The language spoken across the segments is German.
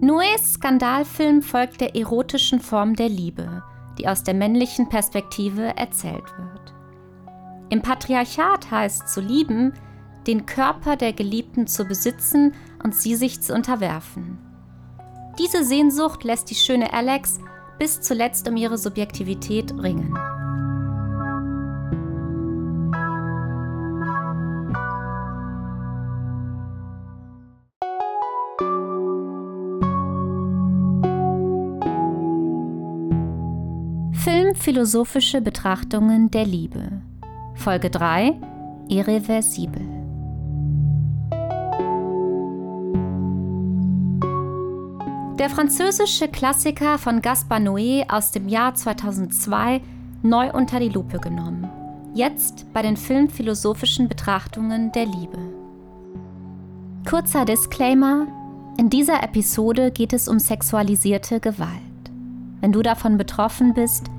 Noés Skandalfilm folgt der erotischen Form der Liebe, die aus der männlichen Perspektive erzählt wird. Im Patriarchat heißt zu lieben, den Körper der Geliebten zu besitzen und sie sich zu unterwerfen. Diese Sehnsucht lässt die schöne Alex bis zuletzt um ihre Subjektivität ringen. Filmphilosophische Betrachtungen der Liebe. Folge 3 Irreversibel. Der französische Klassiker von Gaspar Noé aus dem Jahr 2002 neu unter die Lupe genommen. Jetzt bei den filmphilosophischen Betrachtungen der Liebe. Kurzer Disclaimer: In dieser Episode geht es um sexualisierte Gewalt. Wenn du davon betroffen bist,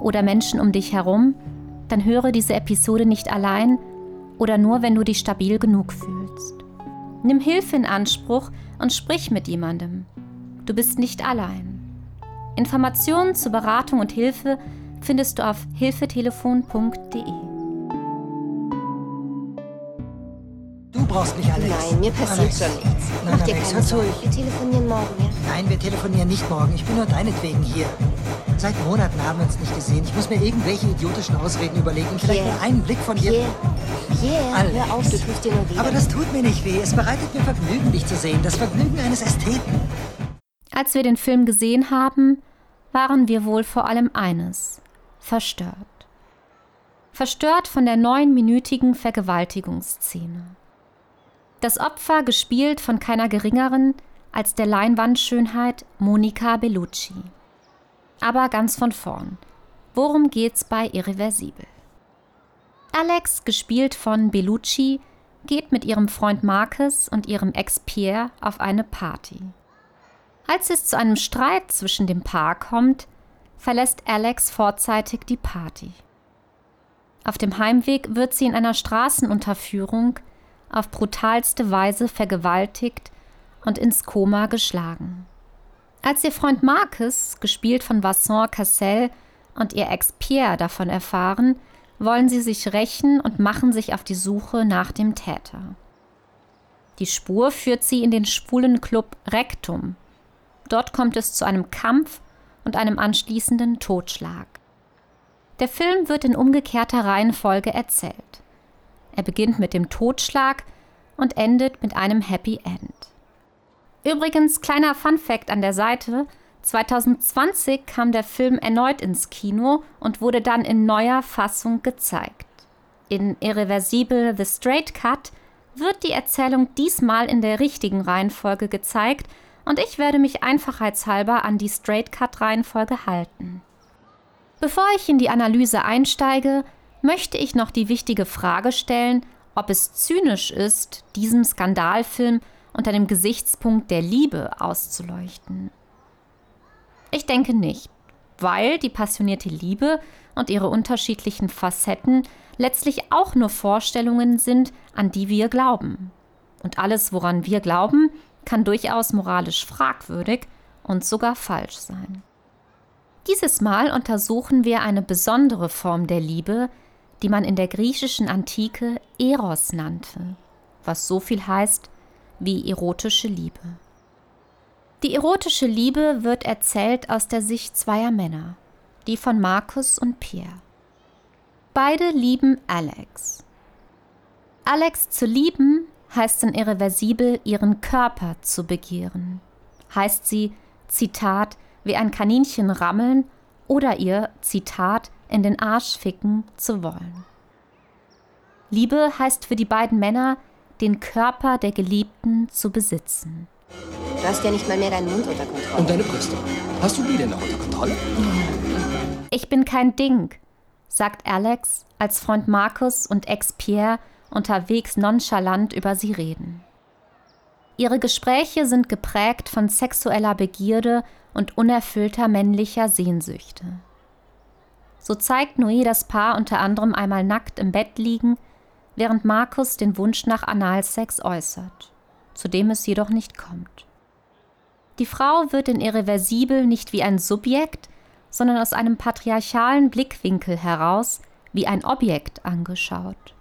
oder Menschen um dich herum, dann höre diese Episode nicht allein oder nur, wenn du dich stabil genug fühlst. Nimm Hilfe in Anspruch und sprich mit jemandem. Du bist nicht allein. Informationen zur Beratung und Hilfe findest du auf hilfetelefon.de. brauchst nicht alles. Nein, mir passiert Alex. schon nichts. Nein, Mach dir Alex, keine hör zu. Sorgen. Wir telefonieren morgen, ja? Nein, wir telefonieren nicht morgen. Ich bin nur deinetwegen hier. Seit Monaten haben wir uns nicht gesehen. Ich muss mir irgendwelche idiotischen Ausreden überlegen. Vielleicht Pierre. nur einen Blick von dir. Pierre, Pierre, Alex. hör auf, du tust dir nur weh. Aber das tut mir nicht weh. Es bereitet mir Vergnügen, dich zu sehen. Das Vergnügen eines Ästheten. Als wir den Film gesehen haben, waren wir wohl vor allem eines, verstört. Verstört von der neunminütigen Vergewaltigungsszene. Das Opfer gespielt von keiner geringeren als der Leinwandschönheit Monica Bellucci. Aber ganz von vorn. Worum geht's bei Irreversibel? Alex, gespielt von Bellucci, geht mit ihrem Freund Marcus und ihrem Ex Pierre auf eine Party. Als es zu einem Streit zwischen dem Paar kommt, verlässt Alex vorzeitig die Party. Auf dem Heimweg wird sie in einer Straßenunterführung auf brutalste Weise vergewaltigt und ins Koma geschlagen. Als ihr Freund Marcus, gespielt von Vincent Cassel, und ihr Ex Pierre davon erfahren, wollen sie sich rächen und machen sich auf die Suche nach dem Täter. Die Spur führt sie in den schwulen Club Rektum. Dort kommt es zu einem Kampf und einem anschließenden Totschlag. Der Film wird in umgekehrter Reihenfolge erzählt. Er beginnt mit dem Totschlag und endet mit einem Happy End. Übrigens, kleiner Fun Fact an der Seite: 2020 kam der Film erneut ins Kino und wurde dann in neuer Fassung gezeigt. In Irreversible The Straight Cut wird die Erzählung diesmal in der richtigen Reihenfolge gezeigt und ich werde mich einfachheitshalber an die Straight Cut Reihenfolge halten. Bevor ich in die Analyse einsteige, möchte ich noch die wichtige Frage stellen, ob es zynisch ist, diesen Skandalfilm unter dem Gesichtspunkt der Liebe auszuleuchten. Ich denke nicht, weil die passionierte Liebe und ihre unterschiedlichen Facetten letztlich auch nur Vorstellungen sind, an die wir glauben. Und alles, woran wir glauben, kann durchaus moralisch fragwürdig und sogar falsch sein. Dieses Mal untersuchen wir eine besondere Form der Liebe, die man in der griechischen Antike Eros nannte, was so viel heißt wie erotische Liebe. Die erotische Liebe wird erzählt aus der Sicht zweier Männer, die von Markus und Pierre. Beide lieben Alex. Alex zu lieben heißt in Irreversibel ihren Körper zu begehren. Heißt sie, Zitat, wie ein Kaninchen rammeln oder ihr, Zitat, in den Arsch ficken zu wollen. Liebe heißt für die beiden Männer, den Körper der Geliebten zu besitzen. Du hast ja nicht mal mehr deinen Mund unter Kontrolle. Und deine Brüste? Hast du die denn noch unter Kontrolle? Ich bin kein Ding, sagt Alex, als Freund Markus und Ex Pierre unterwegs nonchalant über sie reden. Ihre Gespräche sind geprägt von sexueller Begierde und unerfüllter männlicher Sehnsüchte. So zeigt Noé das Paar unter anderem einmal nackt im Bett liegen, während Markus den Wunsch nach Analsex äußert, zu dem es jedoch nicht kommt. Die Frau wird in Irreversibel nicht wie ein Subjekt, sondern aus einem patriarchalen Blickwinkel heraus wie ein Objekt angeschaut.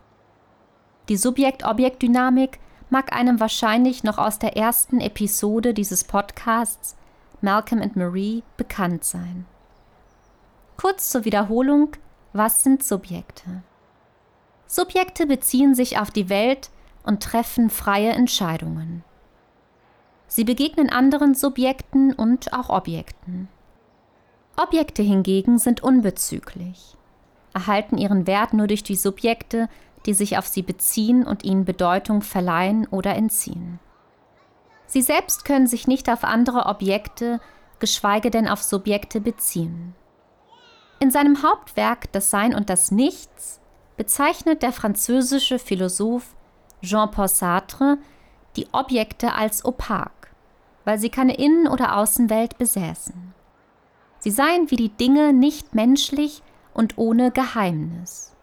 Die Subjekt-Objekt-Dynamik mag einem wahrscheinlich noch aus der ersten Episode dieses Podcasts Malcolm and Marie bekannt sein. Kurz zur Wiederholung, was sind Subjekte? Subjekte beziehen sich auf die Welt und treffen freie Entscheidungen. Sie begegnen anderen Subjekten und auch Objekten. Objekte hingegen sind unbezüglich, erhalten ihren Wert nur durch die Subjekte, die sich auf sie beziehen und ihnen Bedeutung verleihen oder entziehen. Sie selbst können sich nicht auf andere Objekte, geschweige denn auf Subjekte beziehen. In seinem Hauptwerk Das Sein und das Nichts bezeichnet der französische Philosoph Jean-Paul Sartre die Objekte als opak, weil sie keine Innen- oder Außenwelt besäßen. Sie seien wie die Dinge nicht menschlich und ohne Geheimnis.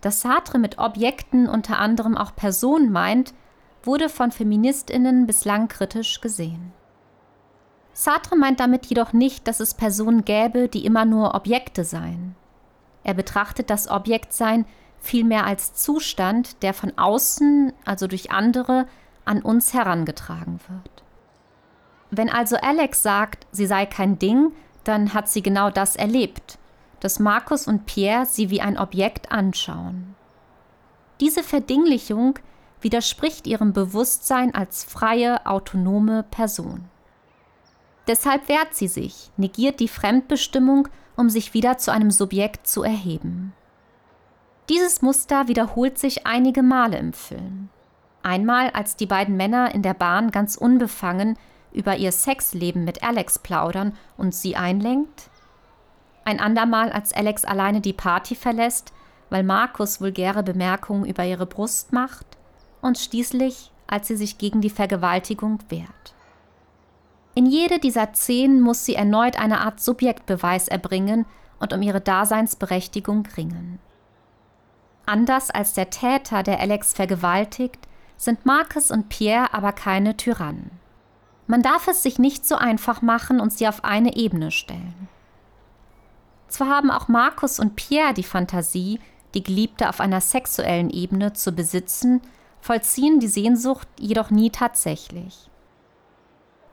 Dass Sartre mit Objekten unter anderem auch Personen meint, wurde von Feministinnen bislang kritisch gesehen. Sartre meint damit jedoch nicht, dass es Personen gäbe, die immer nur Objekte seien. Er betrachtet das Objektsein vielmehr als Zustand, der von außen, also durch andere, an uns herangetragen wird. Wenn also Alex sagt, sie sei kein Ding, dann hat sie genau das erlebt, dass Markus und Pierre sie wie ein Objekt anschauen. Diese Verdinglichung widerspricht ihrem Bewusstsein als freie, autonome Person. Deshalb wehrt sie sich, negiert die Fremdbestimmung, um sich wieder zu einem Subjekt zu erheben. Dieses Muster wiederholt sich einige Male im Film. Einmal, als die beiden Männer in der Bahn ganz unbefangen über ihr Sexleben mit Alex plaudern und sie einlenkt. Ein andermal, als Alex alleine die Party verlässt, weil Markus vulgäre Bemerkungen über ihre Brust macht. Und schließlich, als sie sich gegen die Vergewaltigung wehrt. In jede dieser Szenen muss sie erneut eine Art Subjektbeweis erbringen und um ihre Daseinsberechtigung ringen. Anders als der Täter, der Alex vergewaltigt, sind Marcus und Pierre aber keine Tyrannen. Man darf es sich nicht so einfach machen und sie auf eine Ebene stellen. Zwar haben auch Markus und Pierre die Fantasie, die Geliebte auf einer sexuellen Ebene zu besitzen, vollziehen die Sehnsucht jedoch nie tatsächlich.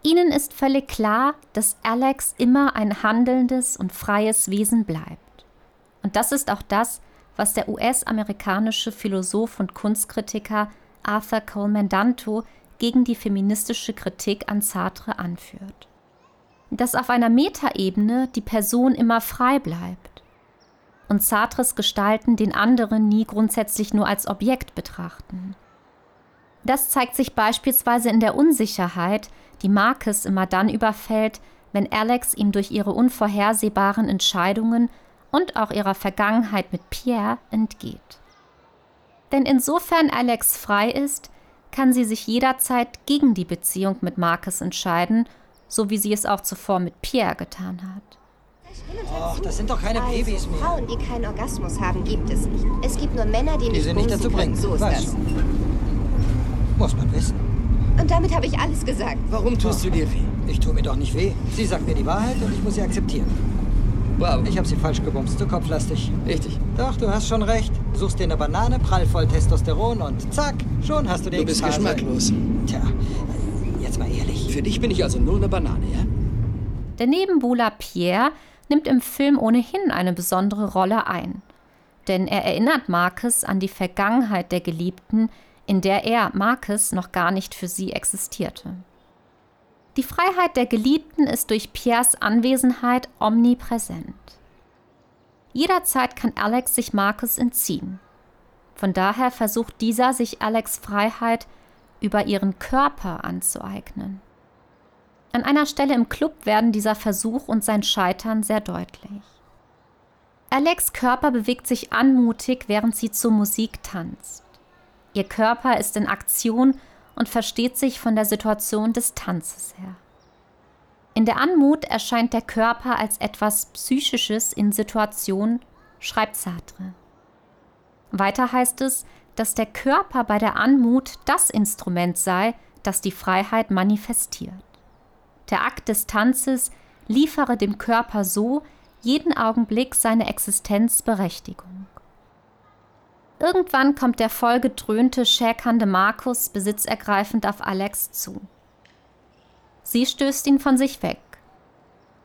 Ihnen ist völlig klar, dass Alex immer ein handelndes und freies Wesen bleibt. Und das ist auch das, was der US-amerikanische Philosoph und Kunstkritiker Arthur Coleman Danto gegen die feministische Kritik an Sartre anführt. Dass auf einer Metaebene die Person immer frei bleibt und Sartres Gestalten den anderen nie grundsätzlich nur als Objekt betrachten. Das zeigt sich beispielsweise in der Unsicherheit, die Marcus immer dann überfällt, wenn Alex ihm durch ihre unvorhersehbaren Entscheidungen und auch ihrer Vergangenheit mit Pierre entgeht. Denn insofern Alex frei ist, kann sie sich jederzeit gegen die Beziehung mit Marcus entscheiden, so wie sie es auch zuvor mit Pierre getan hat. Ach, das sind doch keine also, Babys mehr. Frauen, die keinen Orgasmus haben, gibt es nicht. Es gibt nur Männer, die, Die nicht sind nicht dazu bringen. So ist Weißt das. Muss man wissen. Und damit habe ich alles gesagt. Warum tust du dir weh? Ich tue mir doch nicht weh. Sie sagt mir die Wahrheit und ich muss sie akzeptieren. Wow. Ich habe sie falsch gebumst, zu kopflastig. Richtig. Doch, du hast schon recht. Suchst dir eine Banane, prallvoll Testosteron und zack, schon hast du die Du bist Ekstase. geschmacklos. Tja, jetzt mal ehrlich. Für dich bin ich also nur eine Banane, ja? Der Nebenbuhler Pierre nimmt im Film ohnehin eine besondere Rolle ein. Denn er erinnert Marcus an die Vergangenheit der Geliebten, in der er, Marcus, noch gar nicht für sie existierte. Die Freiheit der Geliebten ist durch Pierres Anwesenheit omnipräsent. Jederzeit kann Alex sich Marcus entziehen. Von daher versucht dieser, sich Alex Freiheit über ihren Körper anzueignen. An einer Stelle im Club werden dieser Versuch und sein Scheitern sehr deutlich. Alex Körper bewegt sich anmutig, während sie zur Musik tanzt. Ihr Körper ist in Aktion und versteht sich von der Situation des Tanzes her. In der Anmut erscheint der Körper als etwas Psychisches in Situation, schreibt Sartre. Weiter heißt es, dass der Körper bei der Anmut das Instrument sei, das die Freiheit manifestiert. Der Akt des Tanzes liefere dem Körper so jeden Augenblick seine Existenzberechtigung. Irgendwann kommt der vollgedröhnte, schäkernde Markus besitzergreifend auf Alex zu. Sie stößt ihn von sich weg.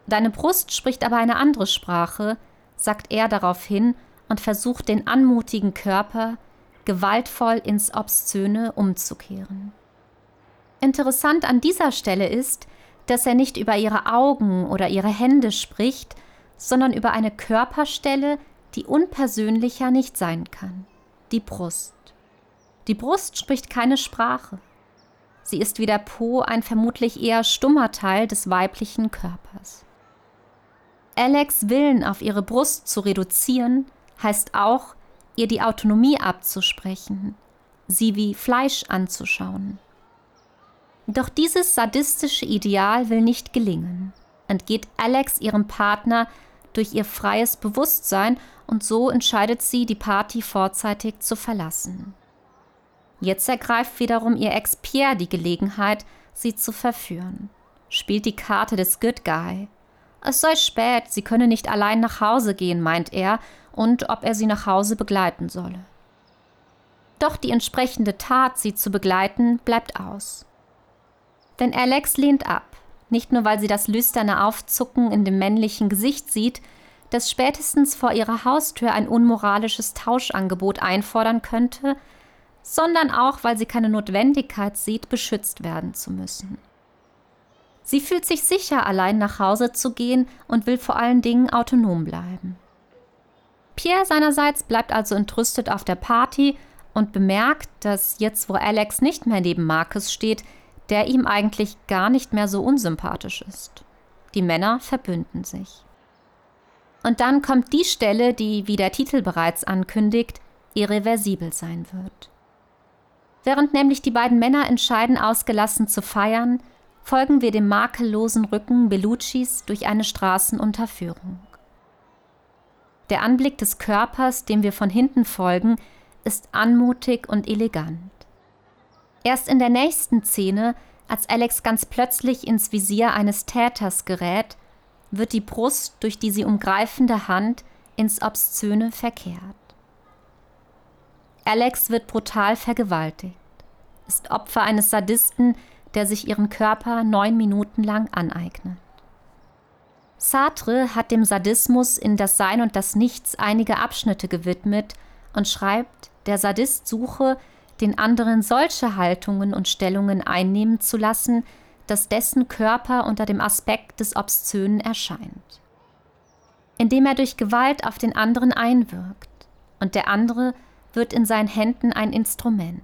Deine Brust spricht aber eine andere Sprache, sagt er daraufhin und versucht den anmutigen Körper gewaltvoll ins Obszöne umzukehren. Interessant an dieser Stelle ist, dass er nicht über ihre Augen oder ihre Hände spricht, sondern über eine Körperstelle, die unpersönlicher nicht sein kann, die Brust. Die Brust spricht keine Sprache. Sie ist wie der Po ein vermutlich eher stummer Teil des weiblichen Körpers. Alex Willen auf ihre Brust zu reduzieren, heißt auch, ihr die Autonomie abzusprechen, sie wie Fleisch anzuschauen. Doch dieses sadistische Ideal will nicht gelingen, entgeht Alex ihrem Partner durch ihr freies Bewusstsein und so entscheidet sie, die Party vorzeitig zu verlassen. Jetzt ergreift wiederum ihr Ex Pierre die Gelegenheit, sie zu verführen, spielt die Karte des Good Guy. Es sei spät, sie könne nicht allein nach Hause gehen, meint er, und ob er sie nach Hause begleiten solle. Doch die entsprechende Tat, sie zu begleiten, bleibt aus. Denn Alex lehnt ab, nicht nur weil sie das lüsterne Aufzucken in dem männlichen Gesicht sieht, das spätestens vor ihrer Haustür ein unmoralisches Tauschangebot einfordern könnte, sondern auch, weil sie keine Notwendigkeit sieht, beschützt werden zu müssen. Sie fühlt sich sicher, allein nach Hause zu gehen und will vor allen Dingen autonom bleiben. Pierre seinerseits bleibt also entrüstet auf der Party und bemerkt, dass jetzt, wo Alex nicht mehr neben Marcus steht, der ihm eigentlich gar nicht mehr so unsympathisch ist. Die Männer verbünden sich. Und dann kommt die Stelle, die, wie der Titel bereits ankündigt, irreversibel sein wird. Während nämlich die beiden Männer entscheiden, ausgelassen zu feiern, folgen wir dem makellosen Rücken Belluccis durch eine Straßenunterführung. Der Anblick des Körpers, dem wir von hinten folgen, ist anmutig und elegant. Erst in der nächsten Szene, als Alex ganz plötzlich ins Visier eines Täters gerät, wird die Brust durch die sie umgreifende Hand ins Obszöne verkehrt. Alex wird brutal vergewaltigt, ist Opfer eines Sadisten, der sich ihren Körper neun Minuten lang aneignet. Sartre hat dem Sadismus in das Sein und das Nichts einige Abschnitte gewidmet und schreibt, der Sadist suche, den anderen solche Haltungen und Stellungen einnehmen zu lassen, dass dessen Körper unter dem Aspekt des Obszönen erscheint. Indem er durch Gewalt auf den anderen einwirkt, und der andere wird in seinen Händen ein Instrument.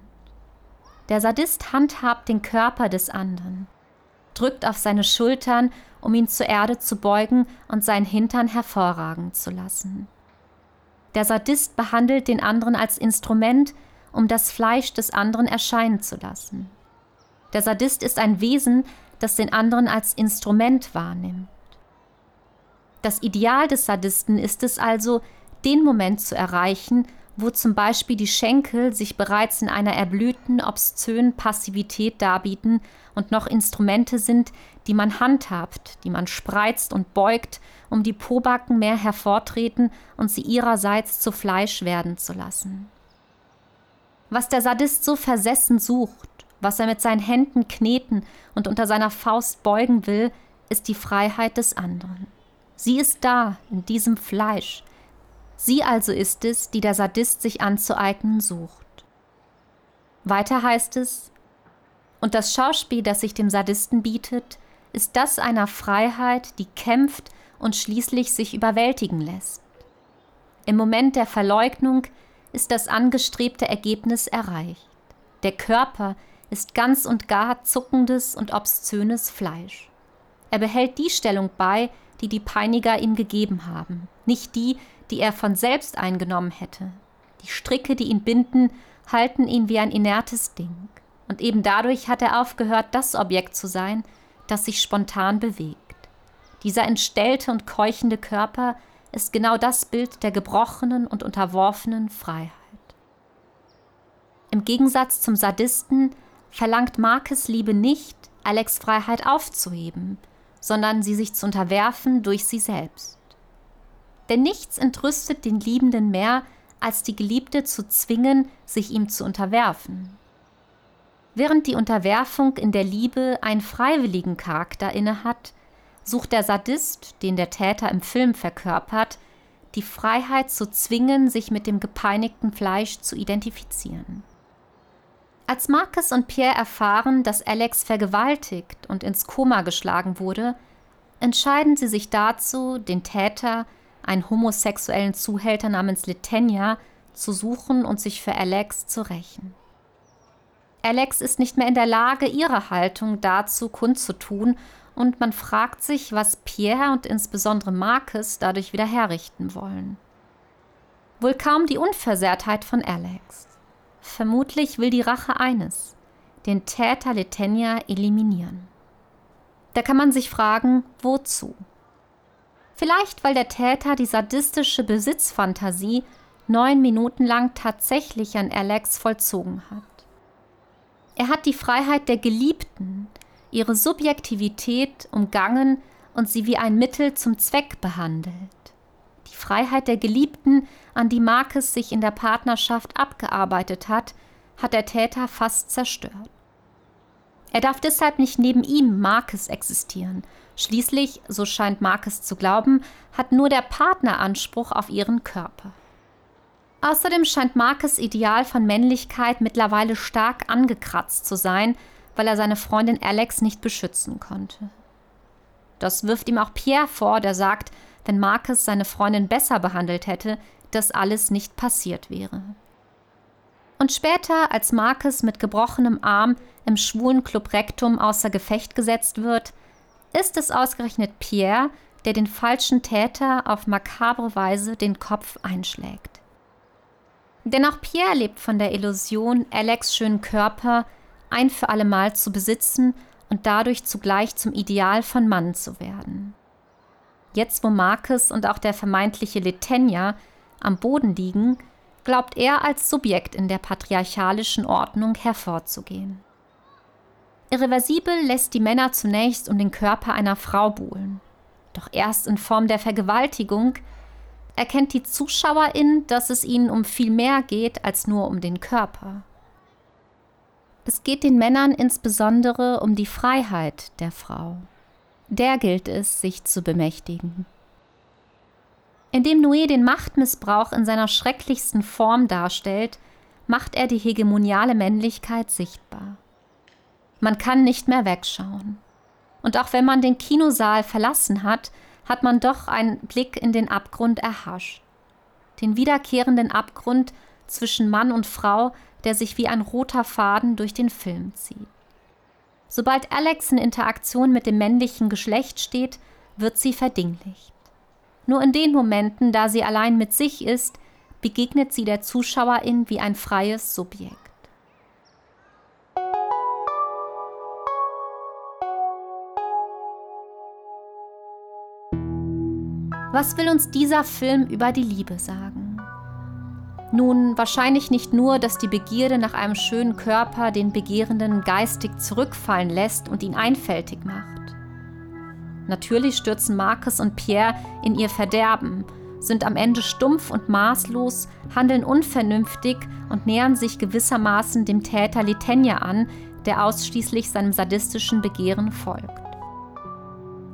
Der Sadist handhabt den Körper des anderen, drückt auf seine Schultern, um ihn zur Erde zu beugen und seinen Hintern hervorragen zu lassen. Der Sadist behandelt den anderen als Instrument, um das Fleisch des anderen erscheinen zu lassen. Der Sadist ist ein Wesen, das den anderen als Instrument wahrnimmt. Das Ideal des Sadisten ist es also, den Moment zu erreichen, wo zum Beispiel die Schenkel sich bereits in einer erblühten, obszönen Passivität darbieten und noch Instrumente sind, die man handhabt, die man spreizt und beugt, um die Pobacken mehr hervortreten und sie ihrerseits zu Fleisch werden zu lassen. Was der Sadist so versessen sucht, was er mit seinen Händen kneten und unter seiner Faust beugen will, ist die Freiheit des anderen. Sie ist da, in diesem Fleisch. Sie also ist es, die der Sadist sich anzueignen sucht. Weiter heißt es, und das Schauspiel, das sich dem Sadisten bietet, ist das einer Freiheit, die kämpft und schließlich sich überwältigen lässt. Im Moment der Verleugnung ist das angestrebte Ergebnis erreicht. Der Körper ist ganz und gar zuckendes und obszönes Fleisch. Er behält die Stellung bei, die die Peiniger ihm gegeben haben, nicht die, die er von selbst eingenommen hätte. Die Stricke, die ihn binden, halten ihn wie ein inertes Ding. Und eben dadurch hat er aufgehört, das Objekt zu sein, das sich spontan bewegt. Dieser entstellte und keuchende Körper ist genau das Bild der gebrochenen und unterworfenen Freiheit. Im Gegensatz zum Sadisten verlangt Markes Liebe nicht, Alex Freiheit aufzuheben, sondern sie sich zu unterwerfen durch sie selbst. Denn nichts entrüstet den Liebenden mehr, als die Geliebte zu zwingen, sich ihm zu unterwerfen. Während die Unterwerfung in der Liebe einen freiwilligen Charakter innehat, sucht der Sadist, den der Täter im Film verkörpert, die Freiheit zu zwingen, sich mit dem gepeinigten Fleisch zu identifizieren. Als Marcus und Pierre erfahren, dass Alex vergewaltigt und ins Koma geschlagen wurde, entscheiden sie sich dazu, den Täter, einen homosexuellen Zuhälter namens Litenia, zu suchen und sich für Alex zu rächen. Alex ist nicht mehr in der Lage, ihre Haltung dazu kundzutun, und man fragt sich, was Pierre und insbesondere Marcus dadurch wieder herrichten wollen. Wohl kaum die Unversehrtheit von Alex. Vermutlich will die Rache eines, den Täter Letenia eliminieren. Da kann man sich fragen, wozu? Vielleicht, weil der Täter die sadistische Besitzfantasie neun Minuten lang tatsächlich an Alex vollzogen hat. Er hat die Freiheit der Geliebten, ihre Subjektivität umgangen und sie wie ein Mittel zum Zweck behandelt. Die Freiheit der Geliebten, an die Marcus sich in der Partnerschaft abgearbeitet hat, hat der Täter fast zerstört. Er darf deshalb nicht neben ihm, Marcus, existieren. Schließlich, so scheint Marcus zu glauben, hat nur der Partner Anspruch auf ihren Körper. Außerdem scheint Marcus Ideal von Männlichkeit mittlerweile stark angekratzt zu sein, weil er seine Freundin Alex nicht beschützen konnte. Das wirft ihm auch Pierre vor, der sagt, wenn Marcus seine Freundin besser behandelt hätte, das alles nicht passiert wäre. Und später, als Marcus mit gebrochenem Arm im schwulen Club Rectum außer Gefecht gesetzt wird, ist es ausgerechnet Pierre, der den falschen Täter auf makabre Weise den Kopf einschlägt. Denn auch Pierre lebt von der Illusion, Alex schönen Körper ein für allemal zu besitzen und dadurch zugleich zum Ideal von Mann zu werden. Jetzt, wo Marcus und auch der vermeintliche Letenia am Boden liegen, glaubt er als Subjekt in der patriarchalischen Ordnung hervorzugehen. Irreversibel lässt die Männer zunächst um den Körper einer Frau buhlen. Doch erst in Form der Vergewaltigung erkennt die Zuschauerin, dass es ihnen um viel mehr geht als nur um den Körper. Es geht den Männern insbesondere um die Freiheit der Frau. Der gilt es, sich zu bemächtigen. Indem Noé den Machtmissbrauch in seiner schrecklichsten Form darstellt, macht er die hegemoniale Männlichkeit sichtbar. Man kann nicht mehr wegschauen. Und auch wenn man den Kinosaal verlassen hat, hat man doch einen Blick in den Abgrund erhascht. Den wiederkehrenden Abgrund zwischen Mann und Frau, der sich wie ein roter Faden durch den Film zieht. Sobald Alex in Interaktion mit dem männlichen Geschlecht steht, wird sie verdinglicht. Nur in den Momenten, da sie allein mit sich ist, begegnet sie der Zuschauerin wie ein freies Subjekt. Was will uns dieser Film über die Liebe sagen? Nun, wahrscheinlich nicht nur, dass die Begierde nach einem schönen Körper den Begehrenden geistig zurückfallen lässt und ihn einfältig macht. Natürlich stürzen Marcus und Pierre in ihr Verderben, sind am Ende stumpf und maßlos, handeln unvernünftig und nähern sich gewissermaßen dem Täter Litenia an, der ausschließlich seinem sadistischen Begehren folgt.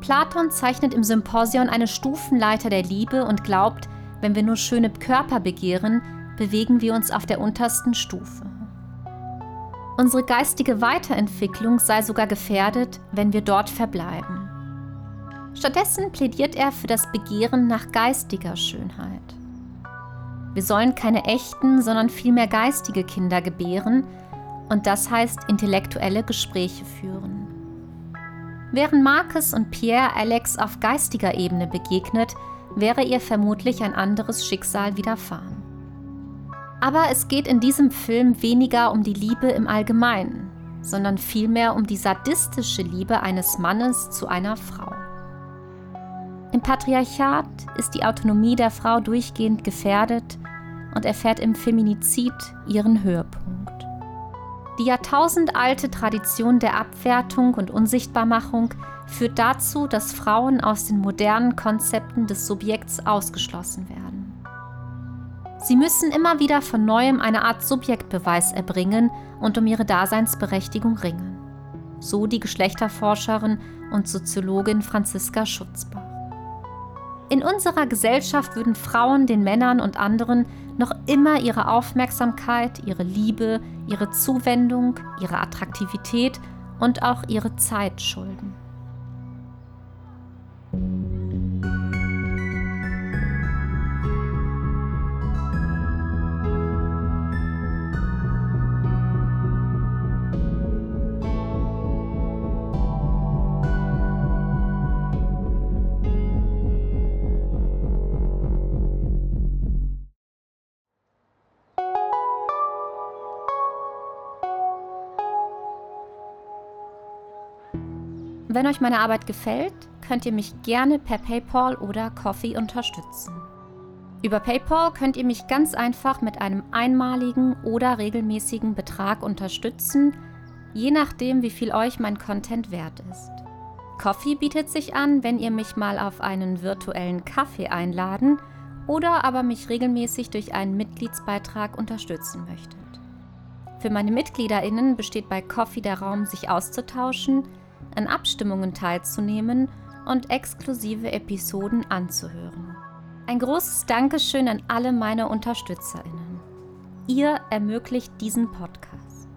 Platon zeichnet im Symposion eine Stufenleiter der Liebe und glaubt, wenn wir nur schöne Körper begehren, bewegen wir uns auf der untersten Stufe. Unsere geistige Weiterentwicklung sei sogar gefährdet, wenn wir dort verbleiben. Stattdessen plädiert er für das Begehren nach geistiger Schönheit. Wir sollen keine echten, sondern vielmehr geistige Kinder gebären, und das heißt intellektuelle Gespräche führen. Wären Marcus und Pierre Alex auf geistiger Ebene begegnet, wäre ihr vermutlich ein anderes Schicksal widerfahren. Aber es geht in diesem Film weniger um die Liebe im Allgemeinen, sondern vielmehr um die sadistische Liebe eines Mannes zu einer Frau. Im Patriarchat ist die Autonomie der Frau durchgehend gefährdet und erfährt im Feminizid ihren Höhepunkt. Die jahrtausendalte Tradition der Abwertung und Unsichtbarmachung führt dazu, dass Frauen aus den modernen Konzepten des Subjekts ausgeschlossen werden. Sie müssen immer wieder von neuem eine Art Subjektbeweis erbringen und um ihre Daseinsberechtigung ringen. So die Geschlechterforscherin und Soziologin Franziska Schutzbach. In unserer Gesellschaft würden Frauen den Männern und anderen noch immer ihre Aufmerksamkeit, ihre Liebe, ihre Zuwendung, ihre Attraktivität und auch ihre Zeit schulden. Wenn euch meine Arbeit gefällt, könnt ihr mich gerne per PayPal oder Coffee unterstützen. Über PayPal könnt ihr mich ganz einfach mit einem einmaligen oder regelmäßigen Betrag unterstützen, je nachdem, wie viel euch mein Content wert ist. Coffee bietet sich an, wenn ihr mich mal auf einen virtuellen Kaffee einladen oder aber mich regelmäßig durch einen Mitgliedsbeitrag unterstützen möchtet. Für meine MitgliederInnen besteht bei Coffee der Raum, sich auszutauschen, an Abstimmungen teilzunehmen und exklusive Episoden anzuhören. Ein großes Dankeschön an alle meine UnterstützerInnen. Ihr ermöglicht diesen Podcast.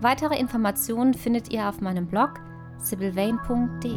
Weitere Informationen findet ihr auf meinem Blog sibylvain.de.